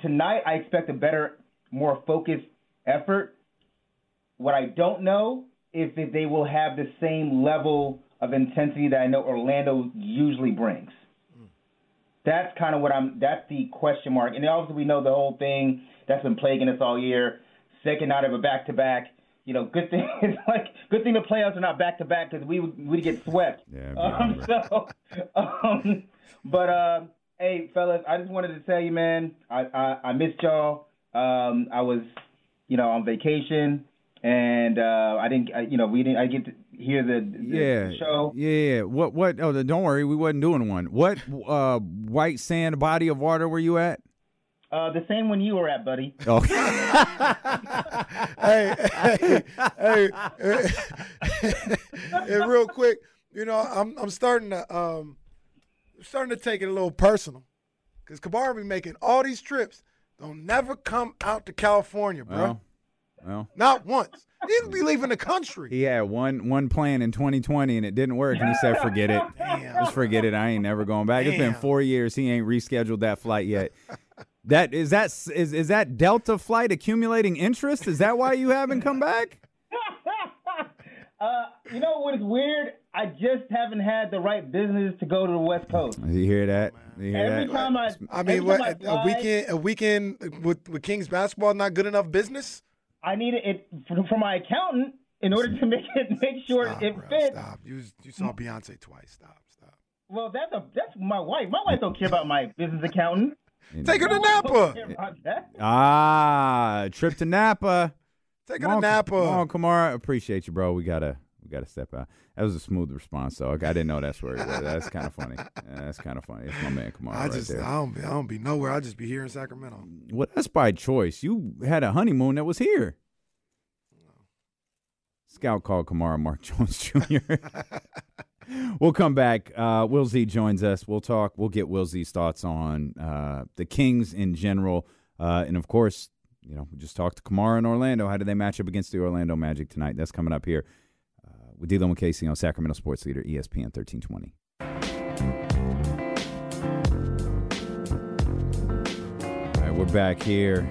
tonight, I expect a better, more focused effort. What I don't know is if they will have the same level of intensity that I know Orlando usually brings that's kind of what I'm. That's the question mark. And obviously, we know the whole thing that's been plaguing us all year. Second out of a back to back. You know, good thing. [laughs] It's like good thing the playoffs are not back to back because we would we get swept. Yeah. Um, [laughs] so, um, but uh, hey, fellas, I just wanted to tell you, man, I I, I missed y'all. Um, I was, you know, on vacation, and uh, I didn't, I, you know, we didn't. I get to hear the, the Yeah. show. Yeah. yeah. What? What? Oh, don't worry. We wasn't doing one. What? Uh, white sand body of water were you at? Uh, the same one you were at, buddy. Oh. [laughs] hey, hey, hey, hey, real quick, you know, I'm I'm starting to um starting to take it a little personal because Kamara be making all these trips. Don't never come out to California, bro. Well, well. Not once. He'll be leaving the country. He had one one plan in 2020 and it didn't work, and he said, "Forget it, just forget it. I ain't never going back." It's been four years. He ain't rescheduled that flight yet. That is that is is that Delta flight accumulating interest? Is that why you haven't come back? [laughs] Uh, you know what is weird? I just haven't had the right business to go to the West Coast. You hear that? You hear Every that? time I, I mean, what time I a fly, weekend a weekend with with Kings basketball not good enough business? I need it for, for my accountant in order to make it make sure Stop, it bro, fits. Stop. You you saw Beyonce twice. Stop. Stop. Well, that's a that's my wife. My wife don't care about my business accountant. [laughs] Take her to My wife don't Napa. care about that. Ah, trip to Napa. Take her Come to Napa. Come on, Kamara. Appreciate you, bro. We gotta we gotta step out. That was a smooth response, though. I didn't know that's where he was. That's kind of funny. That's kind of funny. It's my man Kamara I right just there. I don't be I don't be nowhere. I just be here in Sacramento. Well, that's by choice. You had a honeymoon that was here. Scout called Kamara Mark [laughs] Jones Jr. [laughs] we'll come back. Uh, Will Z joins us. We'll talk. We'll get Will Z's thoughts on uh, the Kings in general, uh, and of course, you know, we just talked to Kamara in Orlando. How do they match up against the Orlando Magic tonight? That's coming up here. Uh, we're KC on Sacramento Sports Leader ESPN thirteen twenty. All right, we're back here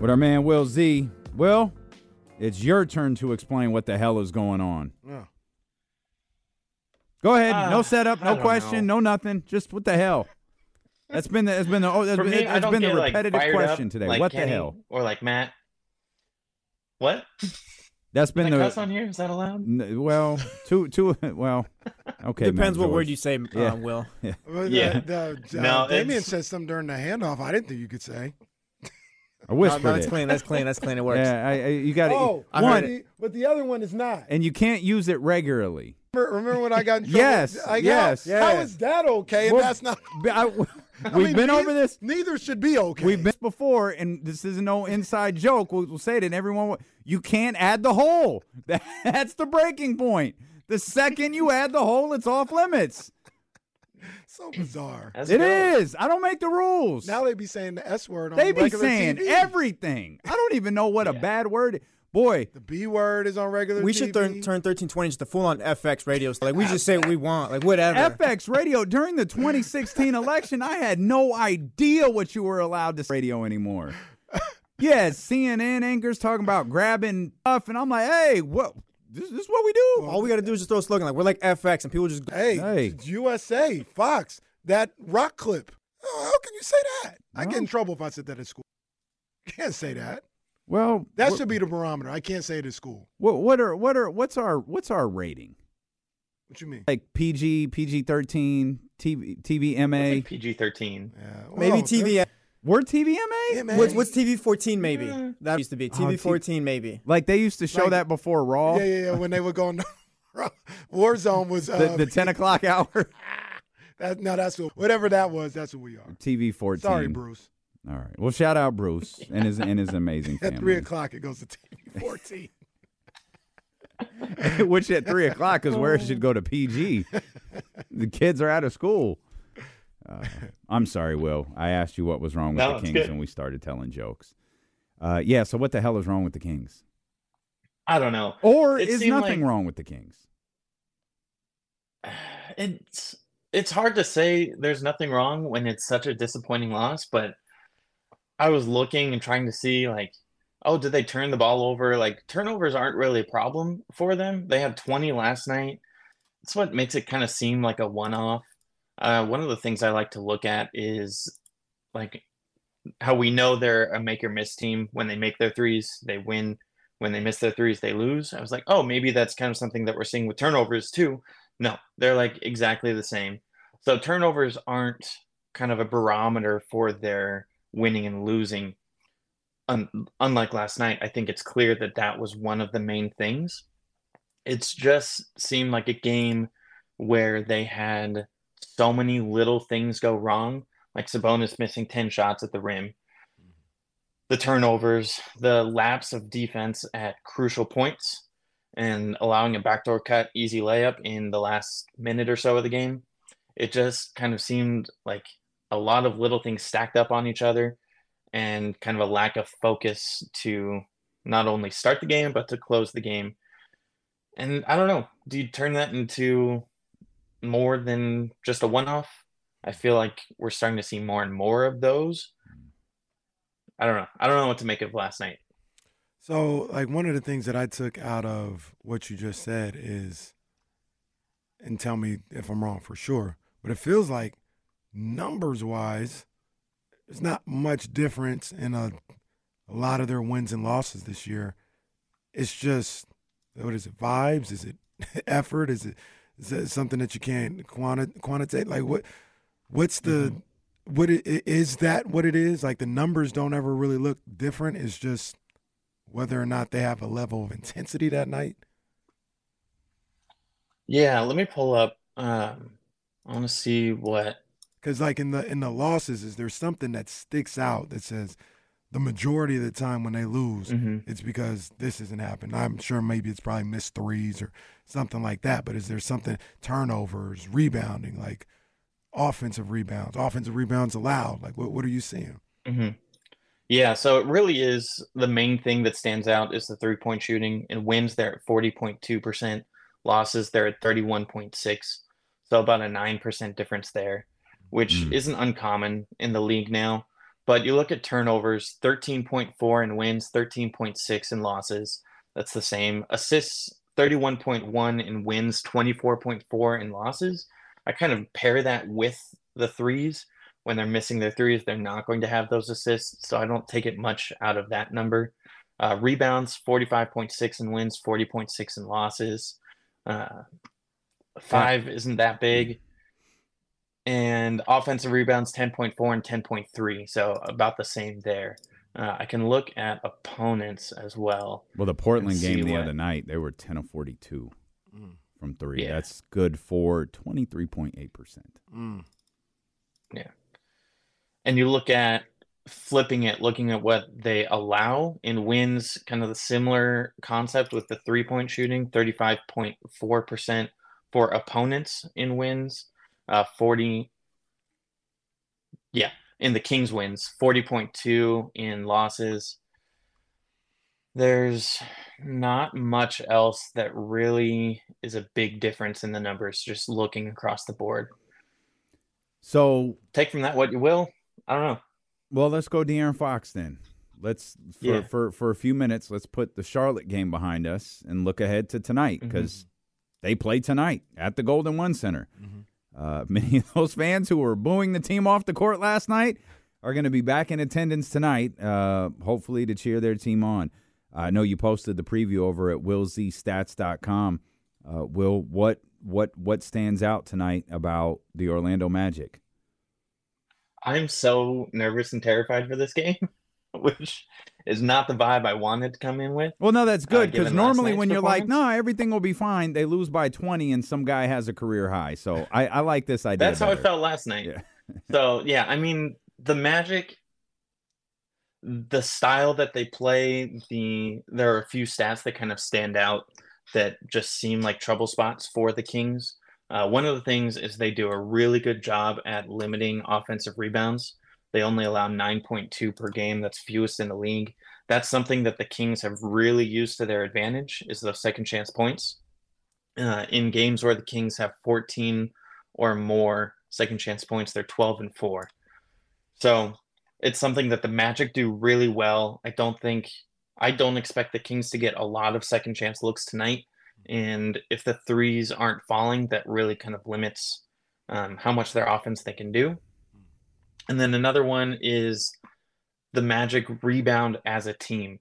with our man Will Z. Will, it's your turn to explain what the hell is going on. Yeah. Go ahead. Uh, no setup, no question, know. no nothing. Just what the hell? That's been the, that's been the oh, that's For been, me, I it's don't been the repetitive fired question up today. like what Kenny the hell? Or like Matt. What? [laughs] That's been Can I the cuss on here? Is that allowed? N- well, [laughs] two two well, okay. Depends Matt what word you say, Yeah. uh, Will. [laughs] Yeah. Well, Yeah. The, the, [laughs] No, uh, Damien it's- said something during the handoff. I didn't think you could say. I whispered no, that's it. clean. That's clean. That's clean. It works. Yeah, I, I, you got to Oh, I one, heard but the, but the other one is not. and you can't use it regularly. Remember, remember when I got in trouble? Yes, Like, yes, how, How yes. is that okay? And Well, that's not. But I- I we've mean, been neither- over this. Neither should be okay. We've been before, and this is no inside joke. We'll, we'll say it, and everyone, will- you can't add the hole. [laughs] That's the breaking point. The second you add the hole, it's off limits. so bizarre. That's It good. is. I don't make the rules. Now they'd be saying the S word on they be saying TV. everything. I don't even know what a bad word. Boy, The B word is on regular We TV. should turn turn thirteen twenty into full on FX radio. So like we just say what we want, like whatever. FX radio during the 2016 election, I had no idea what you were allowed to say radio anymore. Yeah, CNN anchors talking about grabbing stuff, and I'm like, hey, what? This, this is what we do. All we got to do is just throw a slogan like we're like FX, and people just Hey, Hey. USA, Fox, that rock clip. Oh, how can you say that? I get in trouble if I said that at school. Can't say that. Well, That what, should be the barometer. I can't say it at school. what, what are what are what's our what's our rating? What you mean? Like PG, PG 13, TV, TVMA. PG thirteen. Yeah, maybe TV. We're TVMA? Yeah. What's what's TV fourteen? Maybe that used to be Oh, TV fourteen. Maybe Like they used to show Like- that before Raw, Yeah, yeah, yeah. When they were going, [laughs] Warzone was uh, the, the 10 o'clock hour. [laughs] That, no, that's what, whatever that was. That's what we are. TV 14. Sorry, Bruce. All right. Well, shout out Bruce and his and his amazing [laughs] At family. three o'clock, it goes to TV fourteen. [laughs] Which at three o'clock is where it should go to PG. the kids are out of school. Uh, I'm sorry, Will. I asked you what was wrong with No, the Kings, good. and we started telling jokes. Uh, yeah. So what the hell is wrong with the Kings? I don't know. Or It is nothing like- wrong with the Kings? [sighs] It's it's hard to say there's nothing wrong when it's such a disappointing loss, but I was looking and trying to see like, oh, did they turn the ball over? Like turnovers aren't really a problem for them. They had 20 last night. That's what makes it kind of seem like a one-off. Uh, one of the things I like to look at is like how we know they're a make or miss team. When they make their threes, they win. When they miss their threes, they lose. I was like, oh, maybe that's kind of something that we're seeing with turnovers too. No, they're like exactly the same. So turnovers aren't kind of a barometer for their winning and losing. Un- unlike last night, I think it's clear that that was one of the main things. It's just seemed like a game where they had so many little things go wrong, like Sabonis missing 10 shots at the rim, the turnovers, the lapse of defense at crucial points, and allowing a backdoor cut, easy layup in the last minute or so of the game. It just kind of seemed like a lot of little things stacked up on each other and kind of a lack of focus to not only start the game, but to close the game. And I don't know, do you turn that into more than just a one off? I feel like we're starting to see more and more of those. I don't know. I don't know what to make of last night. So, like, one of the things that I took out of what you just said is, and tell me if I'm wrong for sure, but it feels like numbers wise, there's not much difference in a, a lot of their wins and losses this year. It's just, what is it, vibes? Is it [laughs] effort? Is it, is it something that you can't quanti- quantitate? Like, what, what's the, what it, is that what it is? Like, the numbers don't ever really look different. It's just, whether or not they have a level of intensity that night. Yeah, let me pull up. Um, I want to see what. Because like in the in the losses, is there something that sticks out that says the majority of the time when they lose, Mhm. it's because this isn't happening. I'm sure maybe it's probably missed threes or something like that. But is there something turnovers, rebounding, like offensive rebounds, offensive rebounds allowed? Like what what are you seeing? hmm Yeah, so it really is the main thing that stands out is the three point shooting. And wins, they're at 40.2%. Losses, they're at 31.6. So about a 9% difference there, which Mm. isn't uncommon in the league now. But you look at turnovers, 13.4 in wins, 13.6 in losses. That's the same. Assists, 31.1 in wins, 24.4 in losses. I kind of pair that with the threes. When they're missing their threes, they're not going to have those assists. So I don't take it much out of that number. Uh, rebounds, 45.6 in wins, 40.6 in losses. Uh, five isn't that big. And offensive rebounds, 10.4 and 10.3. So about the same there. Uh, I can look at opponents as well. Well, the Portland game the what- other night, they were 10 of 42 Mm. from three. Yeah. That's good for 23.8%. Yeah. And you look at flipping it, looking at what they allow in wins, kind of the similar concept with the three point shooting 35.4% for opponents in wins, uh, 40. Yeah, in the Kings wins, 40.2 in losses. There's not much else that really is a big difference in the numbers, just looking across the board. So Take from that what you will. I don't know. Well, let's go De'Aaron Fox then. Let's for, Yeah. for for a few minutes. Let's put the Charlotte game behind us and look ahead to tonight Mm-hmm. because they play tonight at the Golden One Center. Uh, [laughs] many of those fans who were booing the team off the court last night are going to be back in attendance tonight. Uh, hopefully to cheer their team on. I know you posted the preview over at willzstats.com. Uh, Will, what what what stands out tonight about the Orlando Magic? I'm so nervous and terrified for this [laughs] game, which is not the vibe I wanted to come in with. Well, no, that's uh, good because last normally when you're like, no, everything will be fine, they lose by 20 and some guy has a career high. So I, I like this idea. That's how it felt last night. [laughs] so yeah, I mean the Magic, the style that they play, the there are a few stats that kind of stand out that just seem like trouble spots for the Kings. Uh, one of the things is they do a really good job at limiting offensive rebounds. They only allow 9.2 per game. That's fewest in the league. That's something that the Kings have really used to their advantage is those second chance points. Uh, in games where the Kings have 14 or more second chance points, they're 12 and 4. So it's something that the Magic do really well. I don't think I don't expect the Kings to get a lot of second chance looks tonight. And if the threes aren't falling, that really kind of limits um, how much their offense they can do. And then another one is the Magic rebound as a team.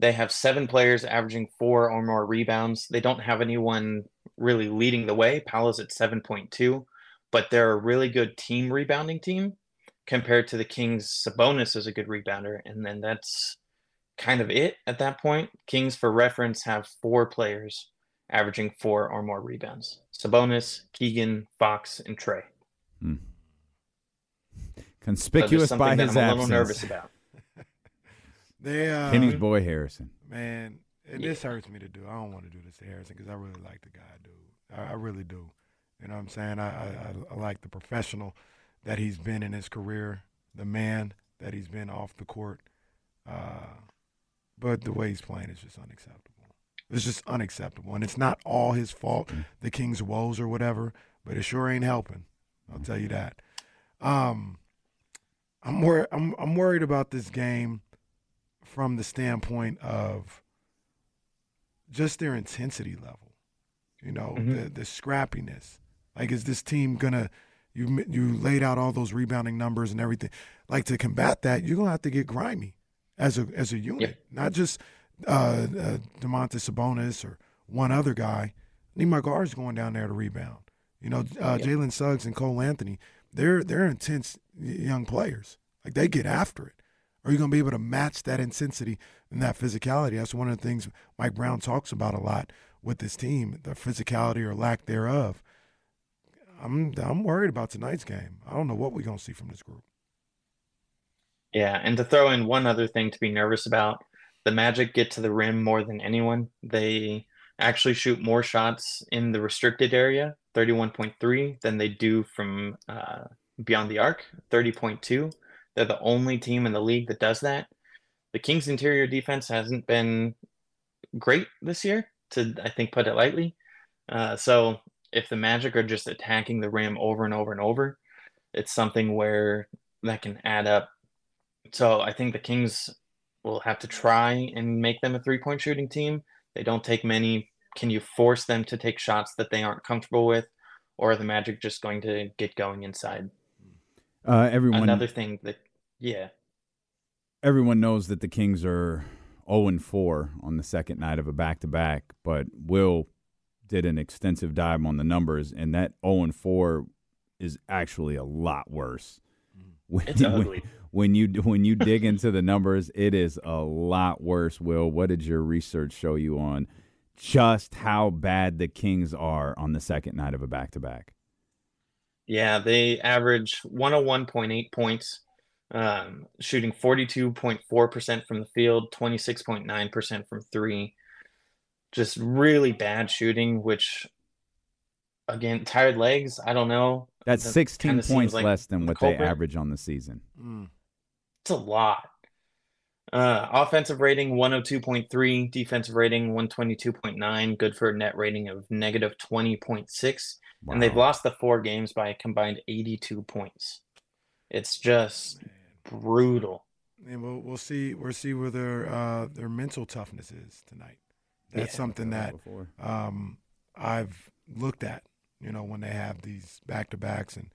They have seven players averaging four or more rebounds. They don't have anyone really leading the way. Paolo's at 7.2, but they're a really good team rebounding team compared to the Kings. Sabonis is a good rebounder, and then that's kind of it at that point. Kings, for reference, have four players averaging four or more rebounds Sabonis, Keegan, Fox, and Trey. Hmm. Conspicuous so by his I'm a absence. little nervous about. [laughs] They, uh, Kenny's boy Harrison. Man, and this hurts me to do. I don't want to do this to Harrison because I really like the guy, dude. I, I really do. You know what I'm saying? I, I, I like the professional that he's been in his career, the man that he's been off the court. Uh, but the way he's playing is just unacceptable. It's just unacceptable. And it's not all his fault, the King's woes or whatever, but it sure ain't helping. I'll tell you that. Um, I'm, wor- I'm, I'm worried about this game from the standpoint of just their intensity level. You know, Mhm. the the scrappiness. Like, is this team gonna? You you laid out all those rebounding numbers and everything. Like to combat that, you're gonna have to get grimy as a as a unit, not just uh, uh, Domantas Sabonis or one other guy. Nima Gar's going down there to rebound. You know, uh, Jalen Suggs and Cole Anthony. They're they're intense young players. Like they get after it. Are you going to be able to match that intensity and that physicality? That's one of the things Mike Brown talks about a lot with this team, the physicality or lack thereof. I'm I'm worried about tonight's game. I don't know what we're going to see from this group. Yeah, and to throw in one other thing to be nervous about, the Magic get to the rim more than anyone. They actually shoot more shots in the restricted area, 31.3, than they do from uh, beyond the arc, 30.2. They're the only team in the league that does that. The Kings' interior defense hasn't been great this year, to I think put it lightly. Uh, so if the Magic are just attacking the rim over and over and over, it's something where that can add up so I think the Kings will have to try and make them a three point shooting team. They don't take many. Can you force them to take shots that they aren't comfortable with? Or are the Magic just going to get going inside? Uh, everyone, Another thing that, yeah. everyone knows that the Kings are 0 and 4 on the second night of a back to back, but Will did an extensive dive on the numbers, and that 0 and 4 is actually a lot worse. When, It's ugly. When you when you dig into the numbers, it is a lot worse. Will, what did your research show you on just how bad the Kings are on the second night of a back to back? Yeah, they average 101.8 points, um, shooting 42.4% from the field, 26.9% from three. Just really bad shooting, which, again, tired legs, I don't know. That's That 16 points like less than the what they average on the season. It's a lot. Uh, offensive rating 102.3, defensive rating 122.9, good for a net rating of negative 20.6. And they've lost the four games by a combined 82 points. It's just brutal. And we'll we'll see we'll see where their uh, their mental toughness is tonight. That's Yeah. something that Before. um, I've looked at. You know, when they have these back to backs and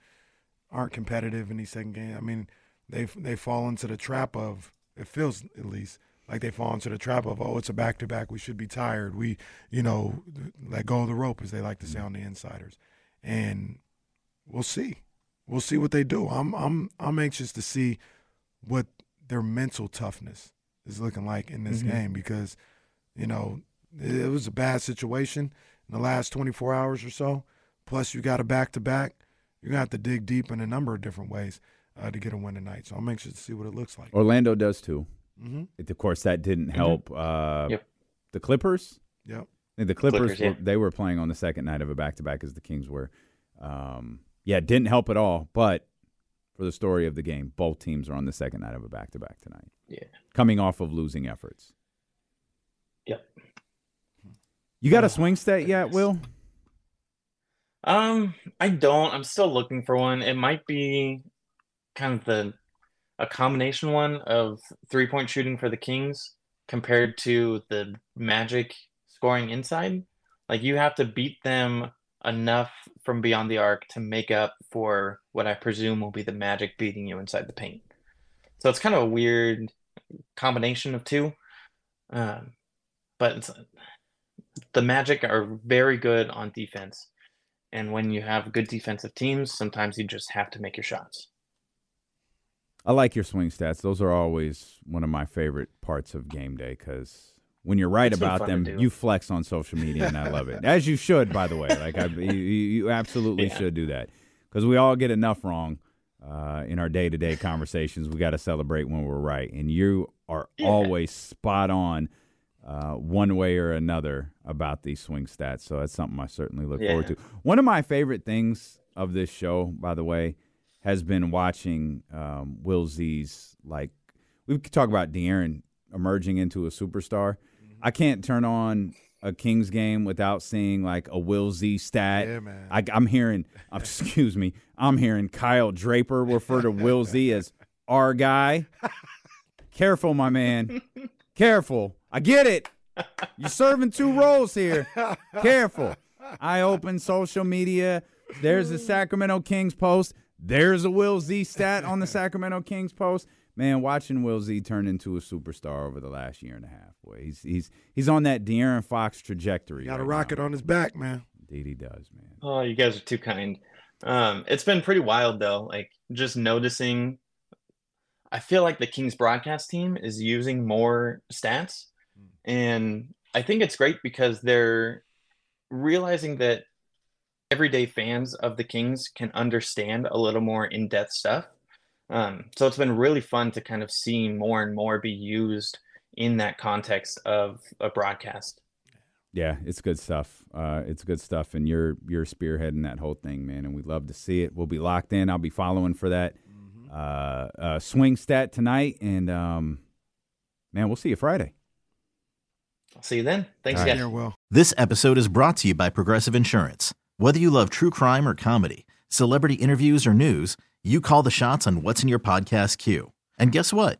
aren't competitive in these second games. I mean, they they fall into the trap of it feels at least like they fall into the trap of oh it's a back to back we should be tired we you know let go of the rope as they like to say on the insiders and we'll see we'll see what they do I'm I'm I'm anxious to see what their mental toughness is looking like in this Mhm. game because you know it, it was a bad situation in the last 24 hours or so plus you got a back to back you're gonna have to dig deep in a number of different ways uh, to get a win tonight so I'm anxious to see what it looks like Orlando does too. Mhm. It- of course, that didn't help uh, Yep. the Clippers. Yep. Think the Clippers, Clippers, yeah. were, they were playing on the second night of a back to back as the Kings were. Um, yeah, it didn't help at all. But for the story of the game, both teams are on the second night of a back to back tonight. Yeah. Coming off of losing efforts. Yep. You got a swing stat yet, Will? Um, I don't. I'm still looking for one. It might be kind of the a combination one of three point shooting for the Kings compared to the Magic scoring inside. Like you have to beat them enough from beyond the arc to make up for what I presume will be the Magic beating you inside the paint. So it's kind of a weird combination of two. Um, but the Magic are very good on defense. And when you have good defensive teams, sometimes you just have to make your shots. I like your swing stats. Those are always one of my favorite parts of game day because when you're right It's about them, you flex on social media, and I love it. As you should, by the way. Like I, [laughs] you, you absolutely Yeah. should do that because we all get enough wrong uh, in our day to day conversations. We got to celebrate when we're right, and you are always spot on. Uh, one way or another about these swing stats. So that's something I certainly look forward to. One of my favorite things of this show, by the way, has been watching um, Will Z's like we could talk about De'Aaron emerging into a superstar. I can't turn on a Kings game without seeing like a Will Z stat. Yeah, man. I, I'm hearing, [laughs] excuse me, I'm hearing Kyle Draper refer to Will Z as our guy. Careful, my man. Careful. I get it. You're serving two roles here. Careful. I open social media. There's the Sacramento Kings post. There's a Will Z stat on the [laughs] Sacramento Kings post. Man, watching Will Z turn into a superstar over the last year and a half. Boy, he's he's he's on that De'Aaron Fox trajectory. Got a rocket now. on his back, man. Indeed, he does, man. Oh, you guys are too kind. Um, it's been pretty wild though. Like just noticing. I feel like the Kings broadcast team is using more stats, and I think it's great because they're realizing that everyday fans of the Kings can understand a little more in-depth stuff. Um, so it's been really fun to kind of see more and more be used in that context of a broadcast. Yeah, it's good stuff. Uh, it's good stuff, and you're you're spearheading that whole thing, man. And we'd love to see it. We'll be locked in. I'll be following for that uh, uh, swing stat tonight, and um, man, we'll see you Friday. I'll see you then. Thanks, All guys. right. well. This episode is brought to you by Progressive Insurance. Whether you love true crime or comedy, celebrity interviews or news, you call the shots on what's in your podcast queue. And guess what?